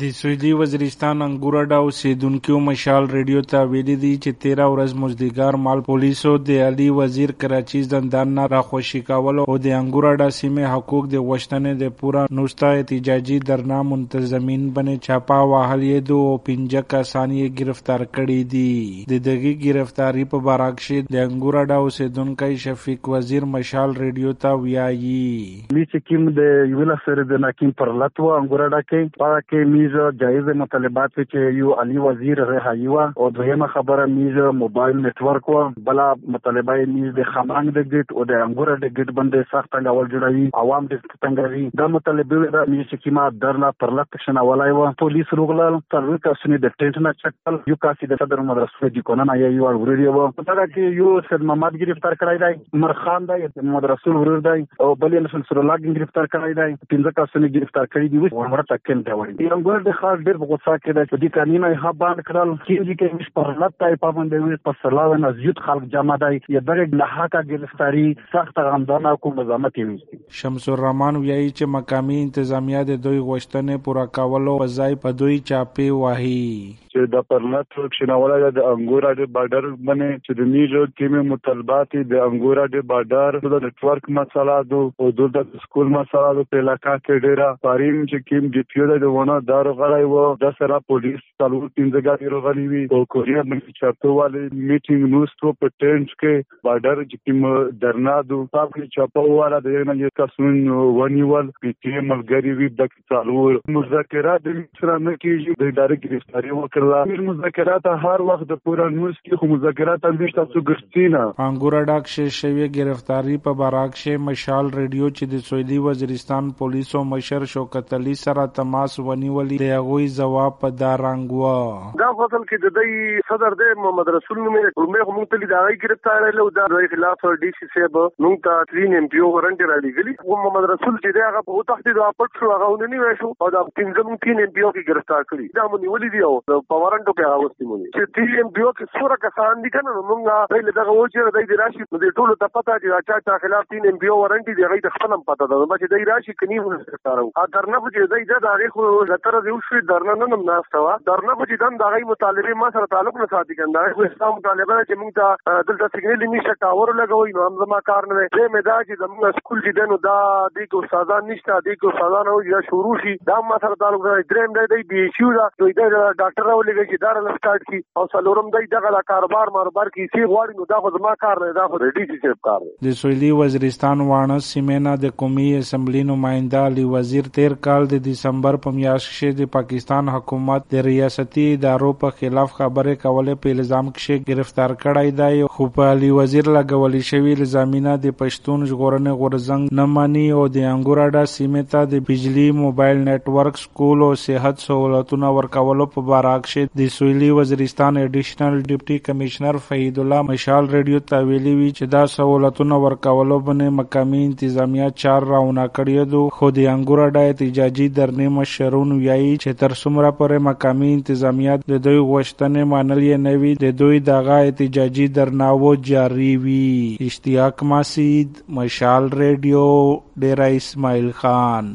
د سویلي وزیرستان انګوراډا اوسیدونکو مشال ریډیو ته ویلي دي چې تیرا ورځ مزدګار مال پولیسو د علي وزیر کراچي زندان نه راخوشي کول او د انګوراډا سیمه حقوق د غوښتنې د پورا نوستا احتجاجي درنا منتظمین باندې چاپا وهل یې دو او پنځه کسان یې گرفتار کړي دي د دغه گرفتاری په باراک شي د انګوراډا اوسیدونکو شفیق وزیر مشال ریډیو ته ویایي می چې کوم د یو لسره د ناکیم پر لټو انګوراډا کې پاره میز جایز مطالبات چې یو علی وزیر رهایی و او دویمه خبره میز موبایل نت ورک و بلا مطالبه میز د خمانګ د ګټ او د انګور د ګټ باندې سخت څنګه جوړوي، عوام د څنګه دا مطالبه د میز چې ما درنا پر لټ شنه ولای و پولیس روغلل څلور کسونه د ټینټ نه چکل یو کاسي د صدر مدرسې د کونن یا یو ور وروري و په دا کې یو سید محمد گرفتار کړای دی مرخان دی مدرسې ورور دی، او بلې نسل سره لاګ گرفتار کړای دی. پنځه کسونه گرفتار کړی دی ورته کین دی وایي. ګور د خار ډېر په غوسه کې ده چې د قانون یې باندې کړل. چې کې مش په حالت تای پابند وي په سلاو نه زیات خلک جمع دی. یا دغه نه حقا گرفتاری سخت غندانه کوم مزامت وي شمس الرحمن ویایي چې مقامی انتظامیه د دوی غوښتنې پوره کولو وځای په دوی چاپی واهي چې د پرلط شناوله د انګورا د بارډر باندې چې د میجو کې مطالبات د انګورا د بارډر د نتورک مسله دو، او د سکول مسله د علاقہ کې ډیره پاریم چې کیم د پیو د ونه دار غړای وو د سره پولیس څلور پنځه غاډي روغلي وي. او کوریا باندې چارتو والے میټینګ نوستو په ټینټ کې بارډر چې کیم درنا دو، صاحب کې چاپو والا د نه یو کسون ونیول په کې ملګری وي د څلور. مذاکرات د سره نه کیږي د ادارې گرفتاری وکړه. کړل مذاکرات هر وخت د پورا کې خو مذاکرات هم نشته څو انګور ډاک شه شوی گرفتاری په باراک شه مشال ریډیو چې د سویلي وزیرستان پولیسو مشر شوکت علي سره تماس ونیولې د هغوی جواب په دارنګ و دا فصل کې د دې صدر د محمد رسول نوم یې کومه هم ته د هغه گرفتار له دا د خلاف ډي سي نو ترين ام پی او ورنټ را او محمد رسول چې دا هغه په د اپټ شو هغه ونی او دا پنځم تین ام پی او کې گرفتار کړی دا مونږ ولې دی او په وارنټو کې هغه مونږ چې ټي ام بیو کې سوره کسان دي کنه نو مونږه دای له دغه و چې د راشي نو د ټولو ته پته چې چا چا خلاف ټي ام بیو وارنټي دی هغه د خپلم پته ده نو چې دای راشي کني ونه ستارو ا درنه چې دای د هغه خو لتر دی وشو درنه نه نم ناستوا درنه چې دم دغه مطالبه ما سره تعلق نه ساتي کنده خو اسلام مطالبه چې مونږ ته دلته سیګنل نشه ټاور لګوي نو هم زما کار نه دی مې دا چې زموږ سکول جی چې دنو دا د کو استادان نشته د کو استادان او یا شروع شي دا ما سره تعلق دی دریم دی دی شو دا دوی دا ډاکټر راولېږي چې دا نه سٹارټ کی او سلورم دای دغه لا کاروبار ماربار کی سی غواړي، نو دا خو زما کار نه دا خو ډی سی صاحب کار دی. د سویلي وزیرستان وانه سیمنا د قومي اسمبلی نمائنده علی وزیر تیر کال د دسمبر په میاشت کې د پاکستان حکومت د ریاستي ادارو په خلاف خبره کوله په الزام کې گرفتار کړای دی. خو په علی وزیر لګولې شوی الزامینه د پښتون ژغورنې غورزنګ نه مانی او د انګوراډا سیمه ته د بجلی موبایل نتورک سکول او صحت سہولتونه ورکولو په باراک شي د سویلي وزیرستان ایډیشنل ډیپټي کمشنر فهید الله مشال ریډیو ته ویلي وی چې دا سہولتونه ورکولو باندې مقامی انتظامیه چار راونه کړی دو. خو د انګور ډای احتجاجي درنې مشرون ویایي چې تر څومره پورې مقامی انتظامیه د دوی غوښتنې منل یې نوي د دوی دغه احتجاجي درناوو جاری وي اشتیاق ماسید، مشال ریډیو ډیرا اسماعیل خان.